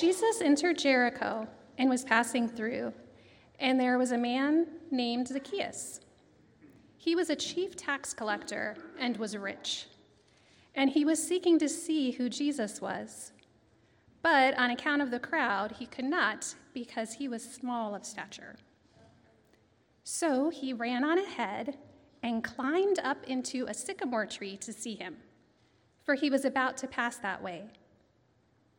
Jesus entered Jericho and was passing through, and there was a man named Zacchaeus. He was a chief tax collector and was rich, and he was seeking to see who Jesus was. But on account of the crowd, he could not because he was small of stature. So he ran on ahead and climbed up into a sycamore tree to see him, for he was about to pass that way.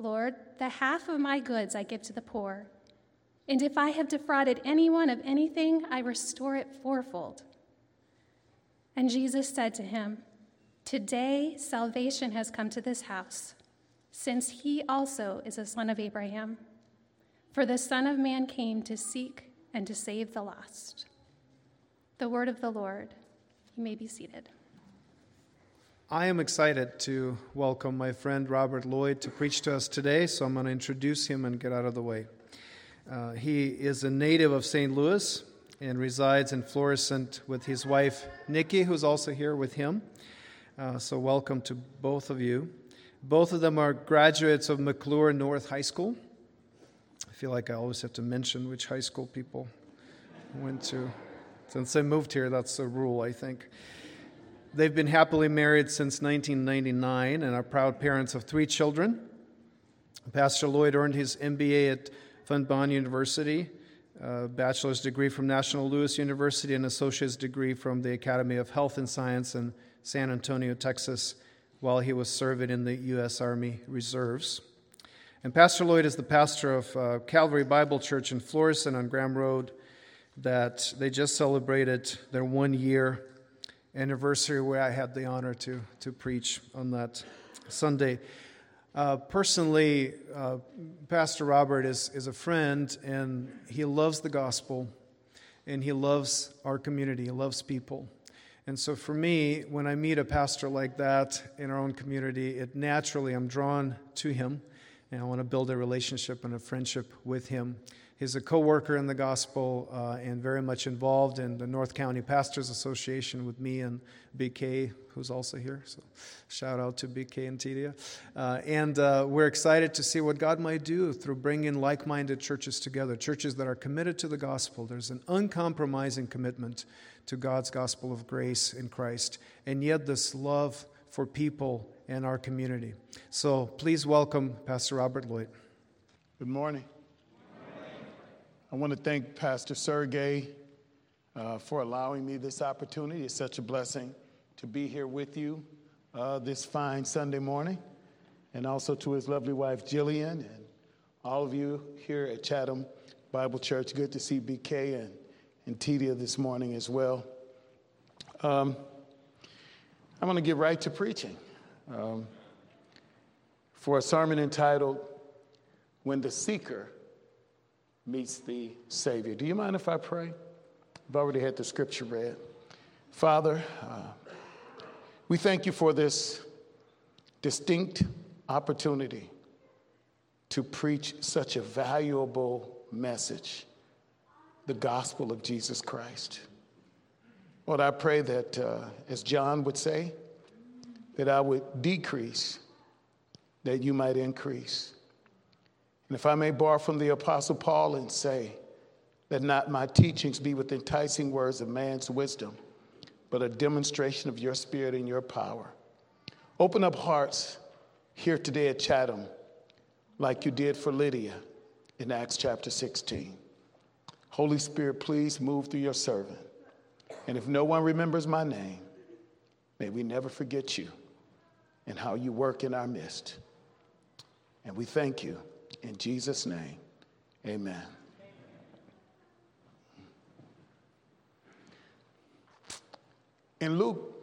Lord, the half of my goods I give to the poor. And if I have defrauded anyone of anything, I restore it fourfold. And Jesus said to him, Today salvation has come to this house, since he also is a son of Abraham. For the Son of Man came to seek and to save the lost. The word of the Lord. You may be seated. I am excited to welcome my friend Robert Lloyd to preach to us today, so I'm going to introduce him and get out of the way. Uh, he is a native of St. Louis and resides in Florissant with his wife Nikki, who's also here with him. Uh, so, welcome to both of you. Both of them are graduates of McCluer North High School I feel like I always have to mention which high school people went to. Since I moved here, that's the rule, I think. They've been happily married since 1999 and are proud parents of three children. Pastor Lloyd earned his MBA at Fontbonne University, a bachelor's degree from National Louis University, and associate's degree from the Academy of Health and Science in San Antonio, Texas, while he was serving in the U.S. Army Reserves. And Pastor Lloyd is the pastor of uh, Calvary Bible Church in Florissant on Graham Road that they just celebrated their one year anniversary where I had the honor to, to preach on that Sunday. Uh, personally, uh, Pastor Robert is, is a friend and he loves the gospel and he loves our community, he loves people. And so for me, when I meet a pastor like that in our own community, it naturally I'm drawn to him and I want to build a relationship and a friendship with him. He's a co worker in the gospel uh, and very much involved in the North County Pastors Association with me and BK, who's also here. So, shout out to BK and Tidia. Uh, and uh, we're excited to see what God might do through bringing like minded churches together, churches that are committed to the gospel. There's an uncompromising commitment to God's gospel of grace in Christ, and yet this love for people and our community. So please welcome Pastor Robert Lloyd. Good morning. I want to thank Pastor Sergey uh, for allowing me this opportunity. It's such a blessing to be here with you uh, this fine Sunday morning, and also to his lovely wife Jillian and all of you here at Chatham Bible Church. Good to see BK and, and Tidia this morning as well. Um, I'm going to get right to preaching um, for a sermon entitled When the Seeker Meets the Savior. Do you mind if I pray? I've already had the scripture read. Father, uh, we thank you for this distinct opportunity to preach such a valuable message the gospel of Jesus Christ. Lord, I pray that, uh, as John would say, that I would decrease, that you might increase. And if I may borrow from the Apostle Paul and say, that not my teachings be with enticing words of man's wisdom, but a demonstration of your spirit and your power. Open up hearts here today at Chatham, like you did for Lydia in Acts chapter 16. Holy Spirit, please move through your servant. And if no one remembers my name, may we never forget you and how you work in our midst. And we thank you. In Jesus' name, amen. In Luke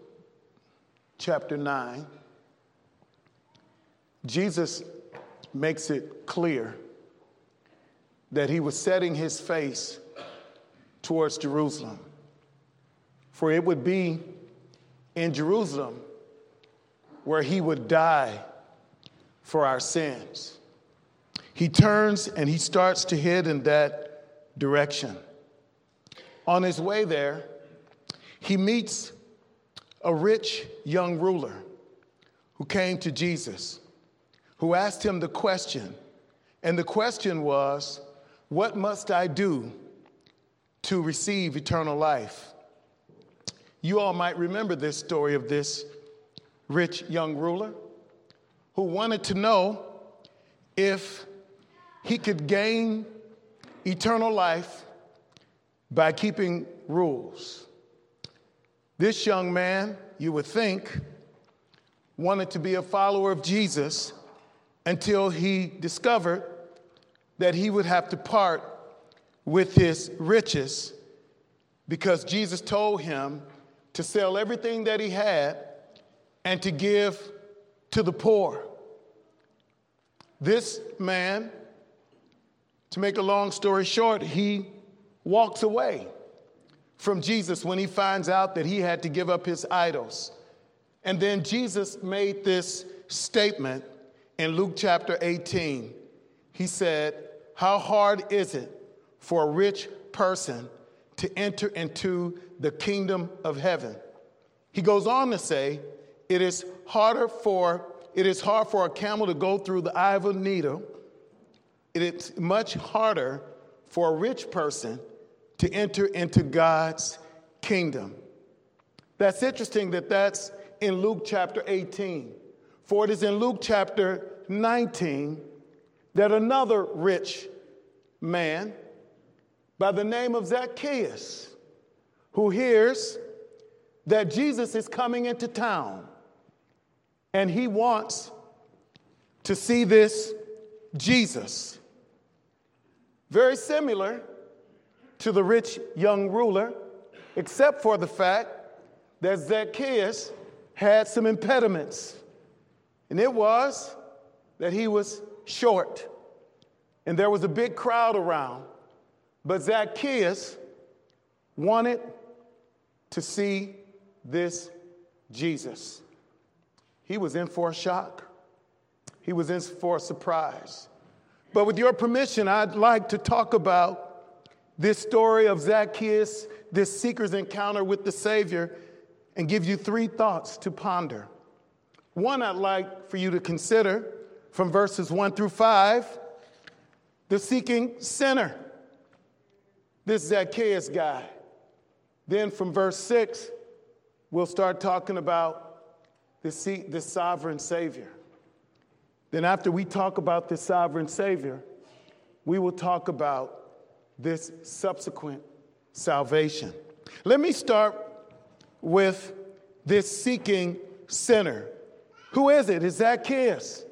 chapter 9, Jesus makes it clear that he was setting his face towards Jerusalem. For it would be in Jerusalem where he would die for our sins. He turns and he starts to head in that direction. On his way there, he meets a rich young ruler who came to Jesus, who asked him the question. And the question was, What must I do to receive eternal life? You all might remember this story of this rich young ruler who wanted to know if he could gain eternal life by keeping rules. This young man, you would think, wanted to be a follower of Jesus until he discovered that he would have to part with his riches because Jesus told him to sell everything that he had and to give to the poor. This man, to make a long story short, he walks away from Jesus when he finds out that he had to give up his idols. And then Jesus made this statement in Luke chapter 18. He said, How hard is it for a rich person to enter into the kingdom of heaven? He goes on to say, It is harder for it is hard for a camel to go through the eye of a needle. It is much harder for a rich person to enter into God's kingdom. That's interesting that that's in Luke chapter 18. For it is in Luke chapter 19 that another rich man by the name of Zacchaeus, who hears that Jesus is coming into town and he wants to see this Jesus. Very similar to the rich young ruler, except for the fact that Zacchaeus had some impediments. And it was that he was short, and there was a big crowd around. But Zacchaeus wanted to see this Jesus. He was in for a shock, he was in for a surprise. But with your permission, I'd like to talk about this story of Zacchaeus, this seeker's encounter with the Savior, and give you three thoughts to ponder. One, I'd like for you to consider from verses one through five the seeking sinner, this Zacchaeus guy. Then from verse six, we'll start talking about the, the sovereign Savior. Then, after we talk about this sovereign Savior, we will talk about this subsequent salvation. Let me start with this seeking sinner. Who is it? It's Zacchaeus.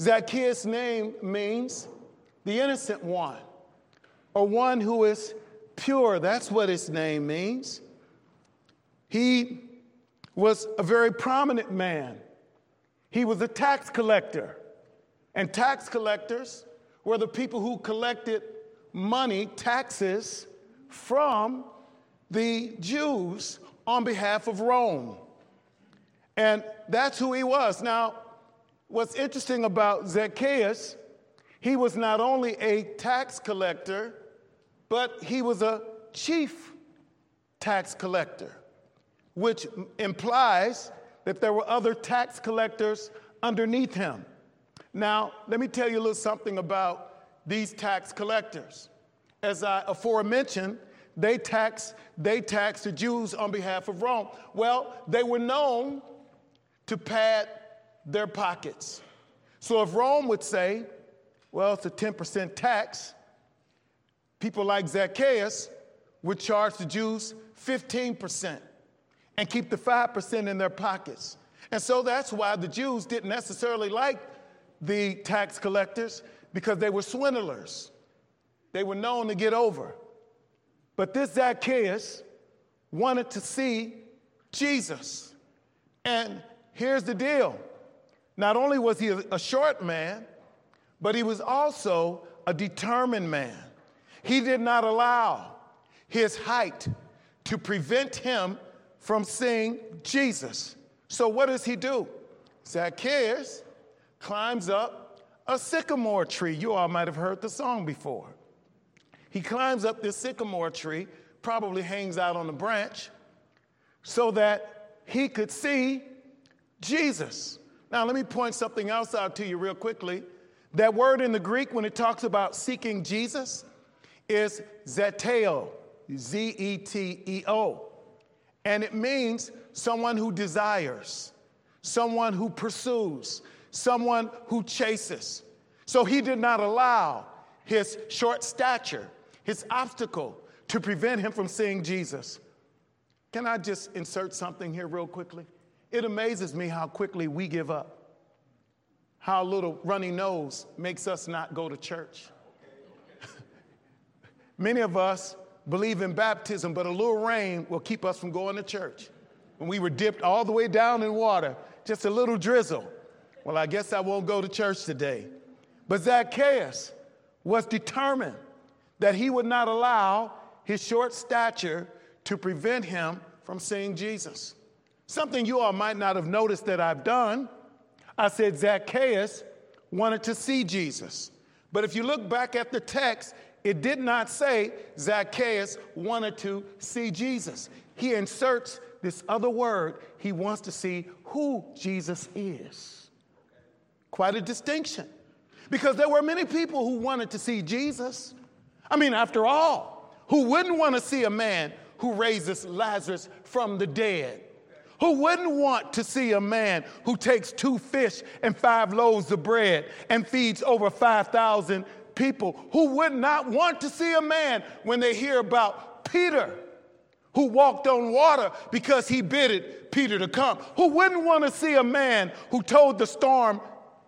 Zacchaeus' name means the innocent one, or one who is pure. That's what his name means. He was a very prominent man. He was a tax collector. And tax collectors were the people who collected money, taxes, from the Jews on behalf of Rome. And that's who he was. Now, what's interesting about Zacchaeus, he was not only a tax collector, but he was a chief tax collector which implies that there were other tax collectors underneath him. Now, let me tell you a little something about these tax collectors. As I aforementioned, they tax, they tax the Jews on behalf of Rome. Well, they were known to pad their pockets. So if Rome would say, well, it's a 10% tax, people like Zacchaeus would charge the Jews 15% and keep the 5% in their pockets. And so that's why the Jews didn't necessarily like the tax collectors because they were swindlers. They were known to get over. But this Zacchaeus wanted to see Jesus. And here's the deal not only was he a short man, but he was also a determined man. He did not allow his height to prevent him from seeing Jesus. So, what does he do? Zacchaeus climbs up a sycamore tree. You all might have heard the song before. He climbs up this sycamore tree, probably hangs out on a branch, so that he could see Jesus. Now, let me point something else out to you real quickly. That word in the Greek, when it talks about seeking Jesus, is zeteo, Z E T E O. And it means someone who desires, someone who pursues, someone who chases. So he did not allow his short stature, his obstacle, to prevent him from seeing Jesus. Can I just insert something here, real quickly? It amazes me how quickly we give up, how little runny nose makes us not go to church. Many of us believe in baptism, but a little rain will keep us from going to church. When we were dipped all the way down in water, just a little drizzle. Well, I guess I won't go to church today. But Zacchaeus was determined that he would not allow his short stature to prevent him from seeing Jesus. Something you all might not have noticed that I've done. I said Zacchaeus wanted to see Jesus. But if you look back at the text, it did not say Zacchaeus wanted to see Jesus. He inserts this other word. He wants to see who Jesus is. Quite a distinction. Because there were many people who wanted to see Jesus. I mean, after all, who wouldn't want to see a man who raises Lazarus from the dead? Who wouldn't want to see a man who takes two fish and five loaves of bread and feeds over 5,000 people? Who would not want to see a man when they hear about Peter? Who walked on water because he bidded Peter to come? Who wouldn't want to see a man who told the storm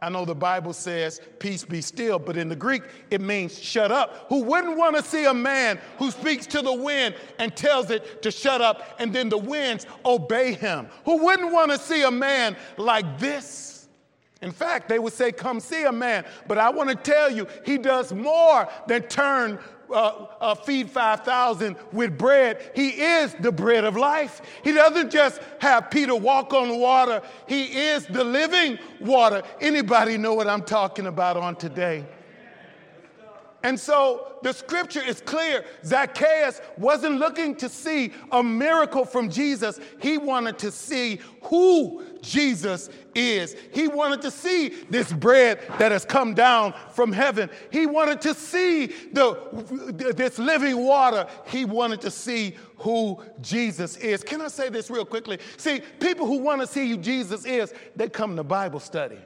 I know the Bible says, peace be still, but in the Greek, it means shut up. Who wouldn't want to see a man who speaks to the wind and tells it to shut up, and then the winds obey him? Who wouldn't want to see a man like this? In fact, they would say, Come see a man. But I want to tell you, he does more than turn uh, uh, feed 5,000 with bread. He is the bread of life. He doesn't just have Peter walk on water, he is the living water. Anybody know what I'm talking about on today? And so the scripture is clear. Zacchaeus wasn't looking to see a miracle from Jesus. He wanted to see who Jesus is. He wanted to see this bread that has come down from heaven. He wanted to see the, this living water. He wanted to see who Jesus is. Can I say this real quickly? See, people who want to see who Jesus is, they come to Bible study.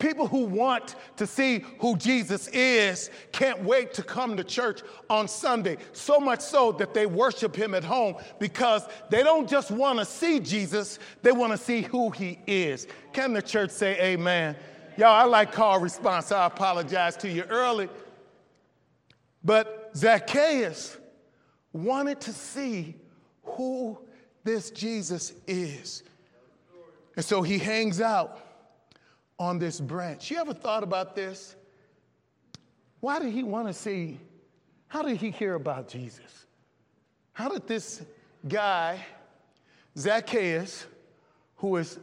People who want to see who Jesus is can't wait to come to church on Sunday, so much so that they worship him at home because they don't just want to see Jesus, they want to see who he is. Can the church say amen? Y'all, I like call response. I apologize to you early. But Zacchaeus wanted to see who this Jesus is. And so he hangs out on this branch. You ever thought about this? Why did he want to see? How did he hear about Jesus? How did this guy, Zacchaeus, who is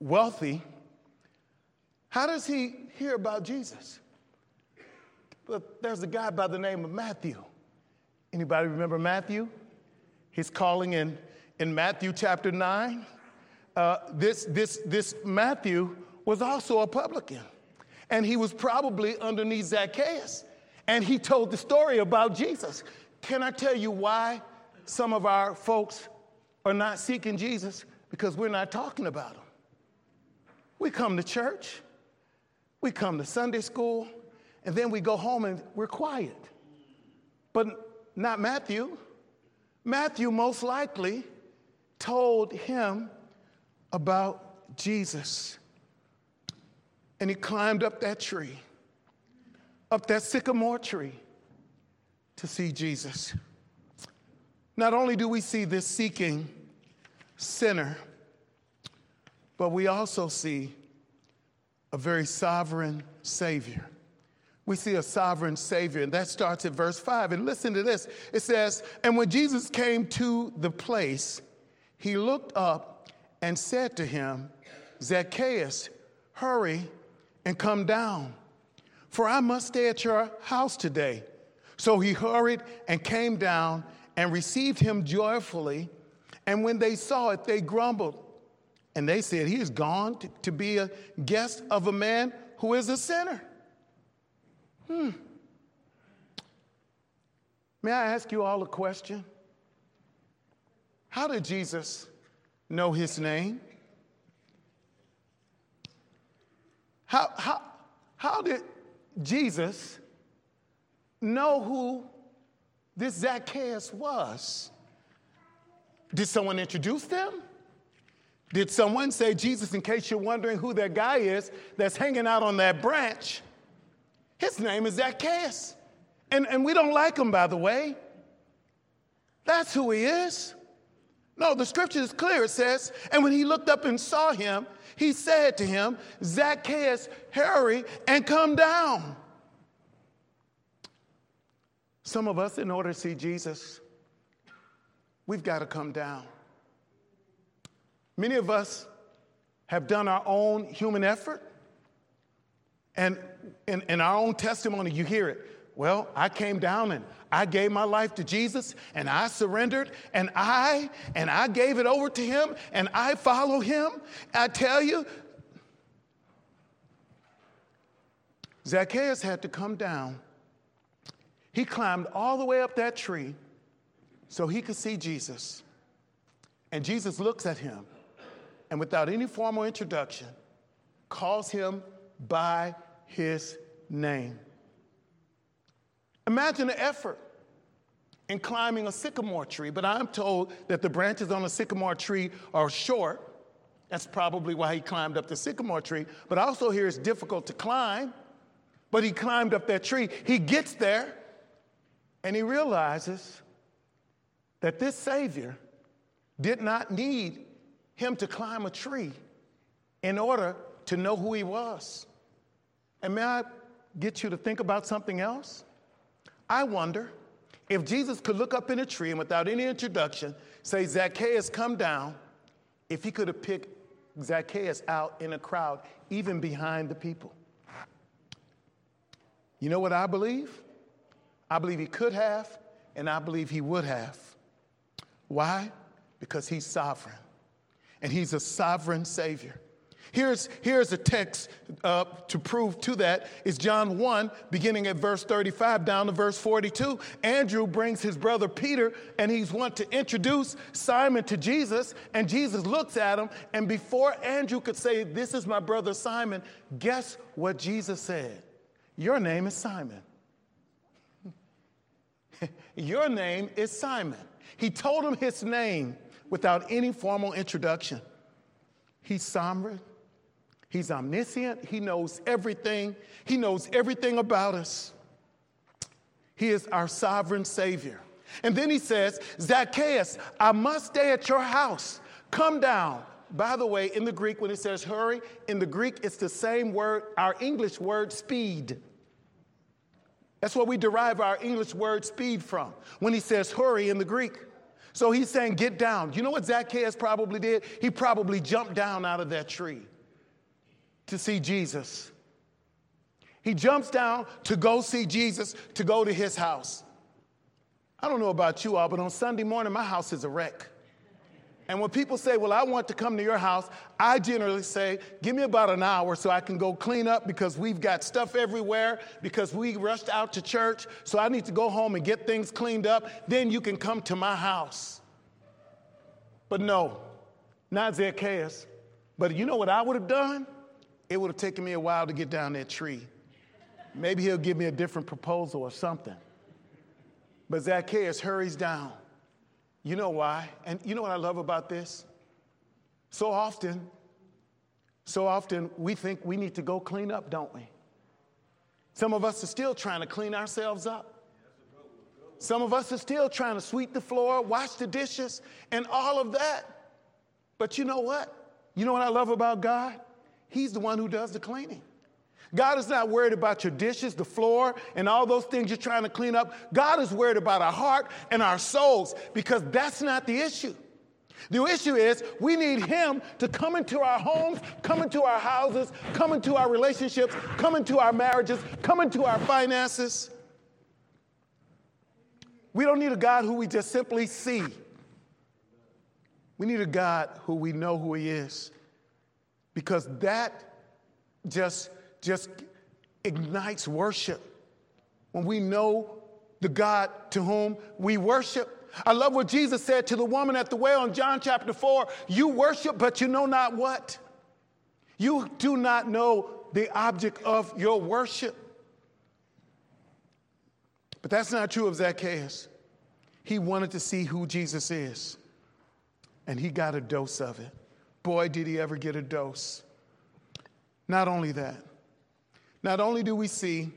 wealthy, how does he hear about Jesus? But there's a guy by the name of Matthew. Anybody remember Matthew? His calling in, in Matthew chapter 9. Uh, this, this, this Matthew was also a publican. And he was probably underneath Zacchaeus. And he told the story about Jesus. Can I tell you why some of our folks are not seeking Jesus? Because we're not talking about him. We come to church, we come to Sunday school, and then we go home and we're quiet. But not Matthew. Matthew most likely told him about Jesus. And he climbed up that tree, up that sycamore tree, to see Jesus. Not only do we see this seeking sinner, but we also see a very sovereign Savior we see a sovereign Savior, and that starts at verse 5. And listen to this it says, And when Jesus came to the place, he looked up and said to him, Zacchaeus, hurry and come down, for I must stay at your house today. So he hurried and came down and received him joyfully. And when they saw it, they grumbled. And they said, He is gone to, to be a guest of a man who is a sinner. Hmm. May I ask you all a question? How did Jesus know his name? How, how, how did Jesus know who this Zacchaeus was? Did someone introduce them? Did someone say, Jesus, in case you're wondering who that guy is that's hanging out on that branch, his name is Zacchaeus. And, and we don't like him, by the way. That's who he is. No, the scripture is clear. It says, and when he looked up and saw him, he said to him, Zacchaeus, hurry and come down. Some of us, in order to see Jesus, we've got to come down. Many of us have done our own human effort, and in, in our own testimony, you hear it. Well, I came down and I gave my life to Jesus and I surrendered and I and I gave it over to him and I follow him. I tell you Zacchaeus had to come down. He climbed all the way up that tree so he could see Jesus. And Jesus looks at him and without any formal introduction calls him by his name. Imagine the effort in climbing a sycamore tree, but I'm told that the branches on a sycamore tree are short. That's probably why he climbed up the sycamore tree. But I also hear it's difficult to climb. But he climbed up that tree. He gets there and he realizes that this Savior did not need him to climb a tree in order to know who he was. And may I get you to think about something else? I wonder if Jesus could look up in a tree and without any introduction say, Zacchaeus, come down, if he could have picked Zacchaeus out in a crowd, even behind the people. You know what I believe? I believe he could have, and I believe he would have. Why? Because he's sovereign, and he's a sovereign Savior. Here's, here's a text uh, to prove to that is John 1, beginning at verse 35 down to verse 42. Andrew brings his brother Peter, and he's want to introduce Simon to Jesus, and Jesus looks at him, and before Andrew could say, This is my brother Simon, guess what Jesus said? Your name is Simon. Your name is Simon. He told him his name without any formal introduction. He's sovereign. He's omniscient. He knows everything. He knows everything about us. He is our sovereign Savior. And then he says, Zacchaeus, I must stay at your house. Come down. By the way, in the Greek, when it says hurry, in the Greek, it's the same word, our English word speed. That's where we derive our English word speed from when he says hurry in the Greek. So he's saying, get down. You know what Zacchaeus probably did? He probably jumped down out of that tree to see Jesus. He jumps down to go see Jesus, to go to his house. I don't know about you all, but on Sunday morning, my house is a wreck. And when people say, Well, I want to come to your house, I generally say, Give me about an hour so I can go clean up because we've got stuff everywhere, because we rushed out to church. So I need to go home and get things cleaned up. Then you can come to my house. But no, not Zacchaeus. But you know what I would have done? It would have taken me a while to get down that tree. Maybe he'll give me a different proposal or something. But Zacchaeus hurries down. You know why? And you know what I love about this? So often, so often we think we need to go clean up, don't we? Some of us are still trying to clean ourselves up. Some of us are still trying to sweep the floor, wash the dishes, and all of that. But you know what? You know what I love about God? He's the one who does the cleaning. God is not worried about your dishes, the floor, and all those things you're trying to clean up. God is worried about our heart and our souls because that's not the issue. The issue is we need Him to come into our homes, come into our houses, come into our relationships, come into our marriages, come into our finances. We don't need a God who we just simply see. We need a God who we know who He is because that just, just ignites worship. When we know the God to whom we worship, I love what Jesus said to the woman at the well in John chapter 4 You worship, but you know not what. You do not know the object of your worship. But that's not true of Zacchaeus. He wanted to see who Jesus is, and he got a dose of it. Boy, did he ever get a dose. Not only that, not only do we see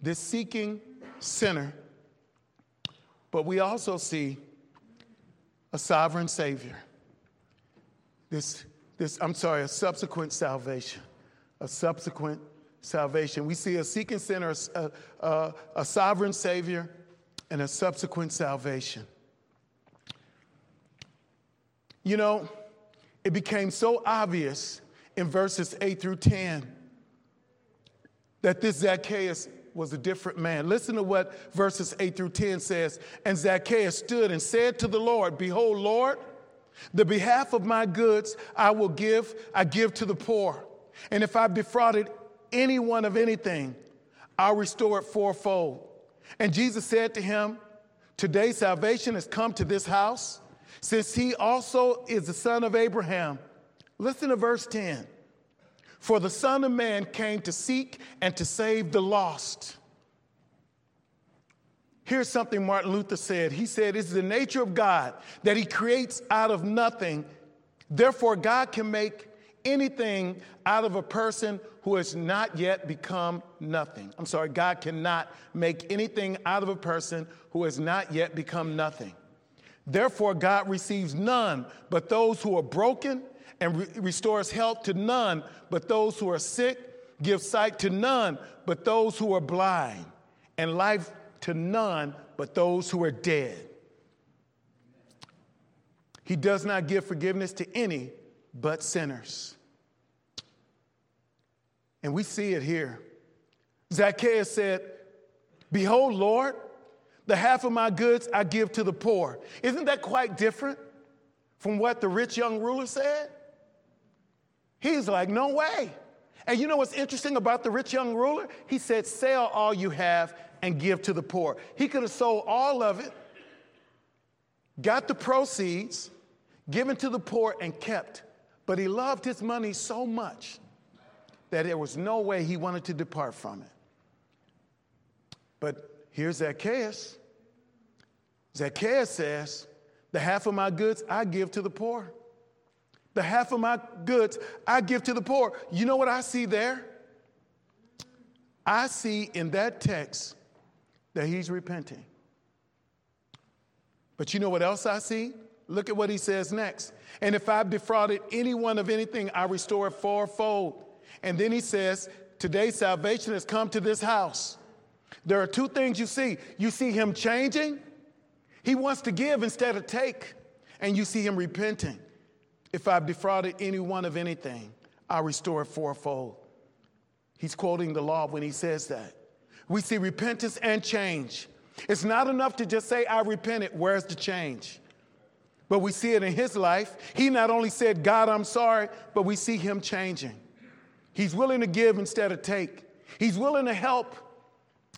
this seeking sinner but we also see a sovereign Savior. This, this, I'm sorry, a subsequent salvation. A subsequent salvation. We see a seeking sinner, a, a, a sovereign Savior, and a subsequent salvation. You know, it became so obvious in verses 8 through 10 that this Zacchaeus was a different man. Listen to what verses 8 through 10 says. And Zacchaeus stood and said to the Lord, Behold, Lord, the behalf of my goods I will give, I give to the poor. And if I've defrauded anyone of anything, I'll restore it fourfold. And Jesus said to him, Today salvation has come to this house, since he also is the son of Abraham. Listen to verse 10. For the Son of Man came to seek and to save the lost. Here's something Martin Luther said. He said, It's the nature of God that He creates out of nothing. Therefore, God can make anything out of a person who has not yet become nothing. I'm sorry, God cannot make anything out of a person who has not yet become nothing. Therefore, God receives none but those who are broken and re- restores health to none but those who are sick, gives sight to none but those who are blind, and life to none but those who are dead. He does not give forgiveness to any but sinners. And we see it here. Zacchaeus said, Behold, Lord, the half of my goods I give to the poor. Isn't that quite different from what the rich young ruler said? He's like, no way. And you know what's interesting about the rich young ruler? He said, sell all you have and give to the poor. He could have sold all of it, got the proceeds, given to the poor, and kept. But he loved his money so much that there was no way he wanted to depart from it. But here's Zacchaeus. Zacchaeus says, The half of my goods I give to the poor. The half of my goods I give to the poor. You know what I see there? I see in that text that he's repenting. But you know what else I see? Look at what he says next. And if I've defrauded anyone of anything, I restore it fourfold. And then he says, Today salvation has come to this house. There are two things you see. You see him changing, he wants to give instead of take, and you see him repenting. If I've defrauded anyone of anything, I'll restore it fourfold. He's quoting the law when he says that. We see repentance and change. It's not enough to just say, I repented. Where's the change? But we see it in his life. He not only said, God, I'm sorry, but we see him changing. He's willing to give instead of take. He's willing to help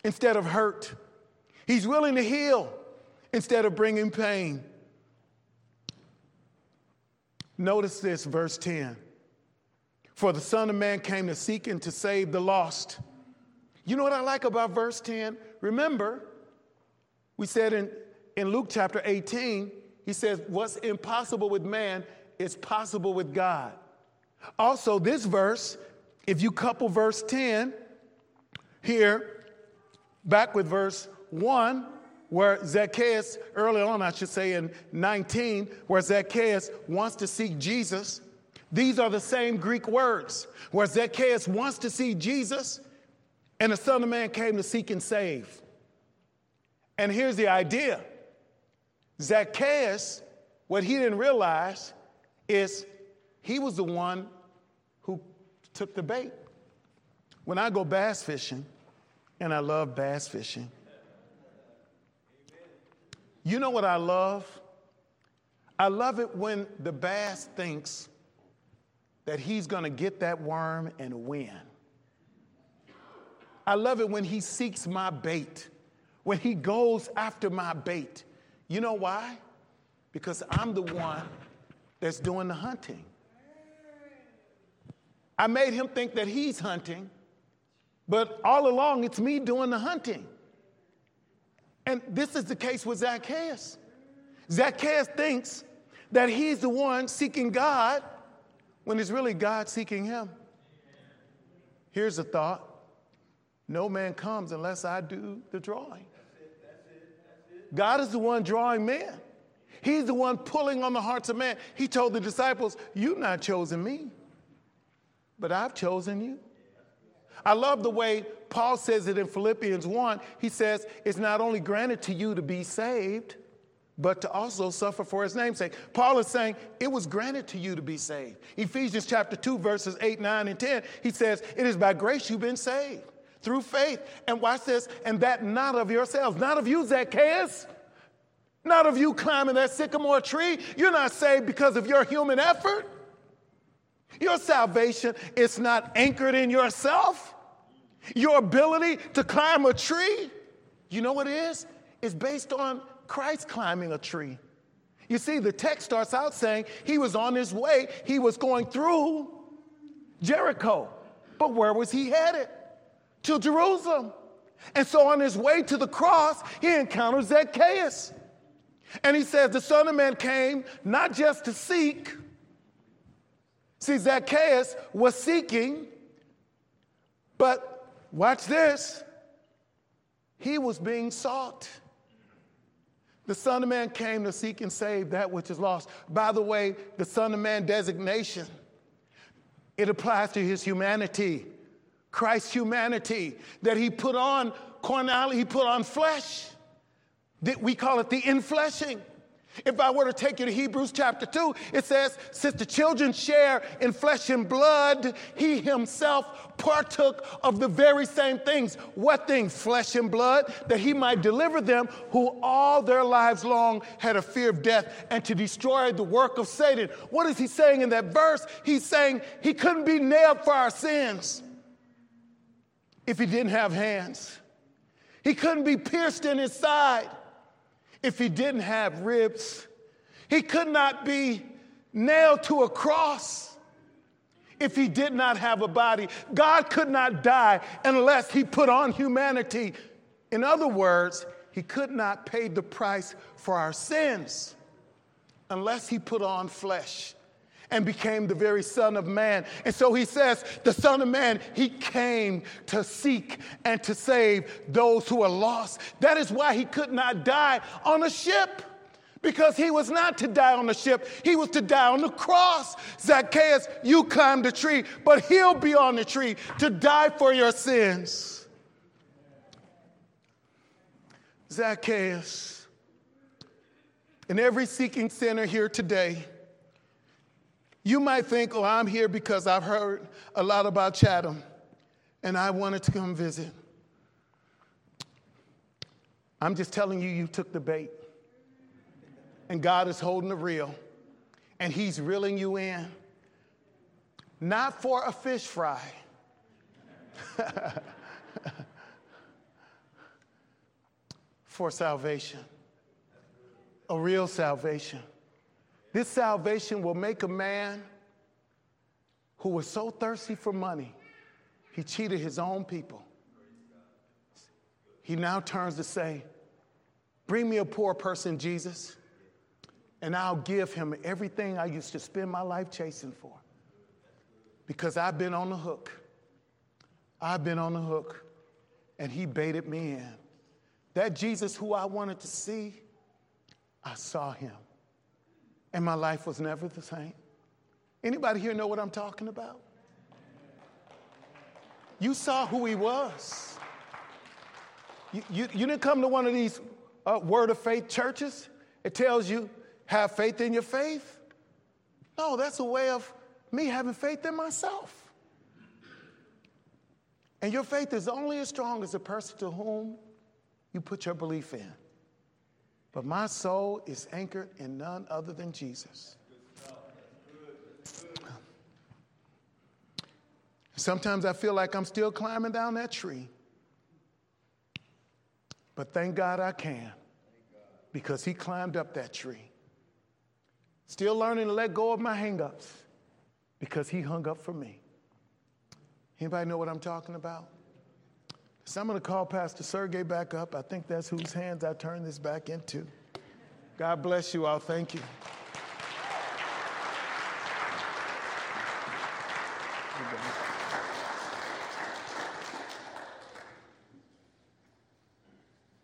instead of hurt. He's willing to heal instead of bringing pain. Notice this, verse 10. For the Son of Man came to seek and to save the lost. You know what I like about verse 10? Remember, we said in, in Luke chapter 18, he says, What's impossible with man is possible with God. Also, this verse, if you couple verse 10 here, back with verse 1, where Zacchaeus, early on, I should say in 19, where Zacchaeus wants to seek Jesus. These are the same Greek words where Zacchaeus wants to see Jesus and the Son of Man came to seek and save. And here's the idea Zacchaeus, what he didn't realize is he was the one who took the bait. When I go bass fishing, and I love bass fishing, you know what I love? I love it when the bass thinks that he's going to get that worm and win. I love it when he seeks my bait, when he goes after my bait. You know why? Because I'm the one that's doing the hunting. I made him think that he's hunting, but all along it's me doing the hunting. And this is the case with Zacchaeus. Zacchaeus thinks that he's the one seeking God when it's really God seeking him. Here's a thought no man comes unless I do the drawing. God is the one drawing men. He's the one pulling on the hearts of man. He told the disciples, You've not chosen me, but I've chosen you. I love the way Paul says it in Philippians 1. He says, It's not only granted to you to be saved, but to also suffer for his name's sake. Paul is saying it was granted to you to be saved. Ephesians chapter 2, verses 8, 9, and 10, he says, It is by grace you've been saved through faith. And watch this, and that not of yourselves, not of you, Zacchaeus. Not of you climbing that sycamore tree. You're not saved because of your human effort. Your salvation is not anchored in yourself. Your ability to climb a tree, you know what it is? It's based on Christ climbing a tree. You see, the text starts out saying he was on his way, he was going through Jericho. But where was he headed? To Jerusalem. And so on his way to the cross, he encounters Zacchaeus. And he says, The Son of Man came not just to seek. See, Zacchaeus was seeking, but watch this, he was being sought. The Son of Man came to seek and save that which is lost. By the way, the Son of Man designation, it applies to his humanity, Christ's humanity, that he put on carnality, he put on flesh. We call it the infleshing. If I were to take you to Hebrews chapter 2, it says, Since the children share in flesh and blood, he himself partook of the very same things. What things? Flesh and blood, that he might deliver them who all their lives long had a fear of death and to destroy the work of Satan. What is he saying in that verse? He's saying he couldn't be nailed for our sins if he didn't have hands, he couldn't be pierced in his side if he didn't have ribs. He could not be nailed to a cross if he did not have a body. God could not die unless he put on humanity. In other words, he could not pay the price for our sins unless he put on flesh and became the very Son of Man. And so he says, the Son of Man, he came to seek and to save those who are lost. That is why he could not die on a ship. Because he was not to die on the ship, he was to die on the cross. Zacchaeus, you climbed the tree, but he'll be on the tree to die for your sins. Zacchaeus, and every seeking sinner here today, you might think, oh, I'm here because I've heard a lot about Chatham and I wanted to come visit. I'm just telling you, you took the bait. And God is holding the reel and He's reeling you in. Not for a fish fry. for salvation, a real salvation. This salvation will make a man who was so thirsty for money, he cheated his own people. He now turns to say, Bring me a poor person, Jesus, and I'll give him everything I used to spend my life chasing for. Because I've been on the hook. I've been on the hook, and he baited me in. That Jesus who I wanted to see, I saw him and my life was never the same. Anybody here know what I'm talking about? You saw who he was. You, you, you didn't come to one of these uh, word of faith churches. It tells you, have faith in your faith. No, that's a way of me having faith in myself. And your faith is only as strong as the person to whom you put your belief in. But my soul is anchored in none other than Jesus. Sometimes I feel like I'm still climbing down that tree. But thank God I can because he climbed up that tree. Still learning to let go of my hangups because he hung up for me. Anybody know what I'm talking about? So I'm going to call Pastor Sergey back up. I think that's whose hands I turn this back into. God bless you all. Thank you. you